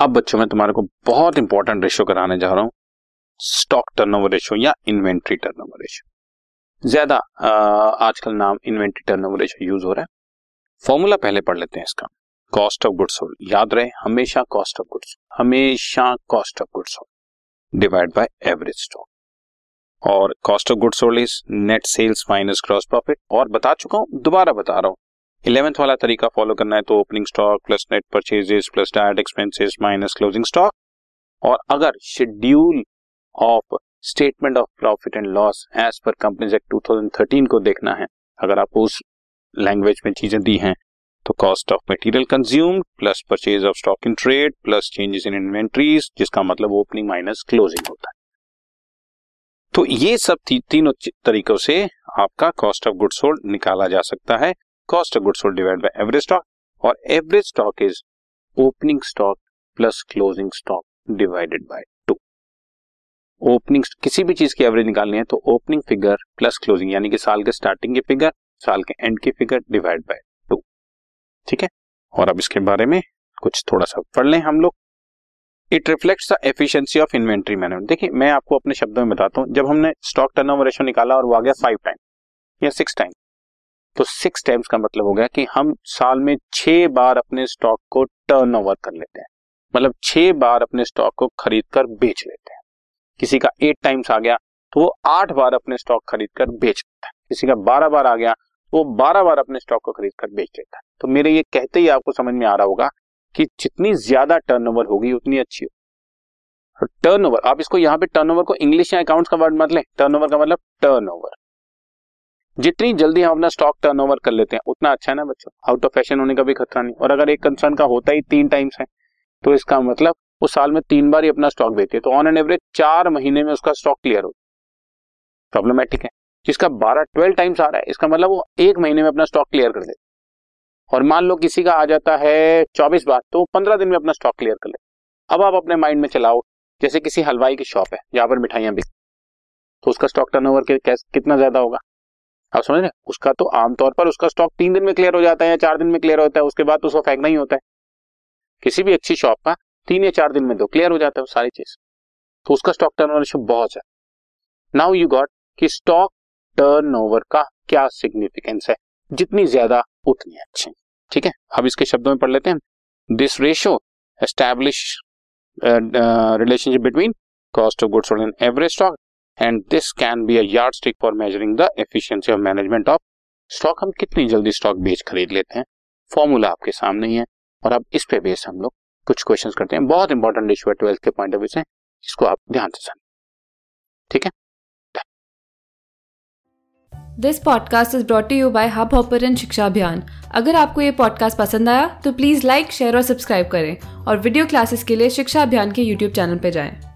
अब बच्चों, मैं तुम्हारे को बहुत इंपॉर्टेंट रेशियो कराने जा रहा हूँ। स्टॉक टर्नओवर रेशियो या इन्वेंट्री टर्नओवर रेशियो ज़्यादा आजकल नाम इन्वेंट्री टर्नओवर रेशियो यूज़ हो रहा है। फॉर्मूला पहले पढ़ लेते हैं इसका। कॉस्ट ऑफ़ गुड्स सोल्ड याद रहे, हमेशा कॉस्ट ऑफ़ गुड्स हमेशा cost of goods sold divide by average stock और cost of goods sold is net sales minus gross profit और बता चुका हूँ, दोबारा बता रहा हूँ। इलेवेंथ वाला तरीका फॉलो करना है तो opening stock, plus net purchases, plus direct expenses, minus closing stock. और अगर schedule of statement of profit and loss as per companies act 2013 को देखना है, अगर आपको उस लैंग्वेज में चीज़ें दी हैं तो cost of material consume plus purchase of stock in trade, plus changes in inventories, जिसका मतलब ओपनिंग माइनस क्लोजिंग होता है। तो ये सब तीनों तरीकों से आपका कॉस्ट ऑफ़ गुड्स सोल्ड निकाला जा सकता है। Cost of goods sold divide by average stock और average stock is opening stock plus closing stock divided by two opening किसी भी चीज़ की एवरेज निकालनी है तो ओपनिंग फिगर प्लस क्लोजिंग यानी कि साल के स्टार्टिंग की फिगर साल के एंड की फिगर डिवाइड बाय टू ठीक है? और अब इसके बारे में कुछ थोड़ा सा पढ़ लें हम लोग। It reflects the efficiency of inventory management देखिए, मैं आपको अपने शब्दों में बताता हूँ। जब हमने स्टॉक टर्नओवर रेशियो निकाला और वो आ गया फाइव टाइम या सिक्स टाइम तो सिक्स टाइम्स का मतलब हो गया कि हम साल में छह बार अपने स्टॉक को टर्न ओवर कर लेते हैं। मतलब छह बार अपने स्टॉक को खरीद कर बेच लेते हैं। किसी का एट टाइम्स आ गया तो वो आठ बार अपने स्टॉक खरीद कर बेच लेता है। किसी का बारह बार आ गया तो वो बारह बार अपने स्टॉक को खरीद कर बेच लेता है। तो मेरे ये कहते ही आपको समझ में आ रहा होगा कि जितनी ज़्यादा टर्नओवर होगी, उतनी अच्छी हो टर्नओवर आप इसको यहाँ पे टर्नओवर को इंग्लिश या अकाउंट्स का वर्ड मत लें। टर्नओवर का मतलब टर्नओवर जितनी जल्दी हम अपना स्टॉक टर्नओवर कर लेते हैं, उतना अच्छा है ना बच्चों? आउट ऑफ़ फ़ैशन होने का भी खतरा नहीं। और अगर एक कंसर्न का होता ही तीन टाइम्स है तो इसका मतलब वो साल में तीन बार ही अपना स्टॉक बेचते है। तो ऑन एन एवरेज चार महीने में उसका स्टॉक क्लियर हो। प्रॉब्लमेटिक है। जिसका बारह ट्वेल्व टाइम्स आ रहा है, इसका मतलब वो एक महीने में अपना स्टॉक क्लियर कर देते और मान लो किसी का आ जाता है चौबीस बार तो पंद्रह दिन में अपना स्टॉक क्लियर कर ले। अब आप अपने माइंड में चलाओ, जैसे किसी हलवाई की शॉप है, जहाँ पर मिठाइयाँ बिक तो उसका स्टॉक टर्नओवर कितना ज़्यादा होगा? आप समझ रहे उसका तो आमतौर पर उसका स्टॉक तीन दिन में क्लियर हो जाता है या चार दिन में क्लियर होता है, उसके बाद तो उसको फेंकना ही होता है। किसी भी अच्छी शॉप का तीन या चार दिन में तो क्लियर हो जाता है सारी चीज़। तो उसका स्टॉक टर्न ओवर बहुत है। नाउ यू गॉट कि स्टॉक टर्न ओवर का क्या सिग्निफिकेंस है? जितनी ज़्यादा, उतनी अच्छी। ठीक है? अब इसके शब्दों में पढ़ लेते हैं this ratio establish relationship between cost of goods and average stock and this can be a yardstick for measuring the efficiency of management of stock हम कितनी जल्दी स्टॉक बेच खरीद लेते हैं? फॉर्मूला आपके सामने ही है। और अब इस पे बेस हम लोग कुछ क्वेश्चंस करते हैं। बहुत इंपॉर्टेंट इशू है ट्वेल्थ के पॉइंट ऑफ़ व्यू से। इसको आप ध्यान से सुन ठीक है? This podcast is brought you by Hubhopper Shiksha Abhiyan अगर आपको ये पॉडकास्ट पसंद आया तो प्लीज़ लाइक शेयर और सब्सक्राइब करें। और वीडियो क्लासेस के लिए शिक्षा अभियान के यूट्यूब चैनल पर जाएँ।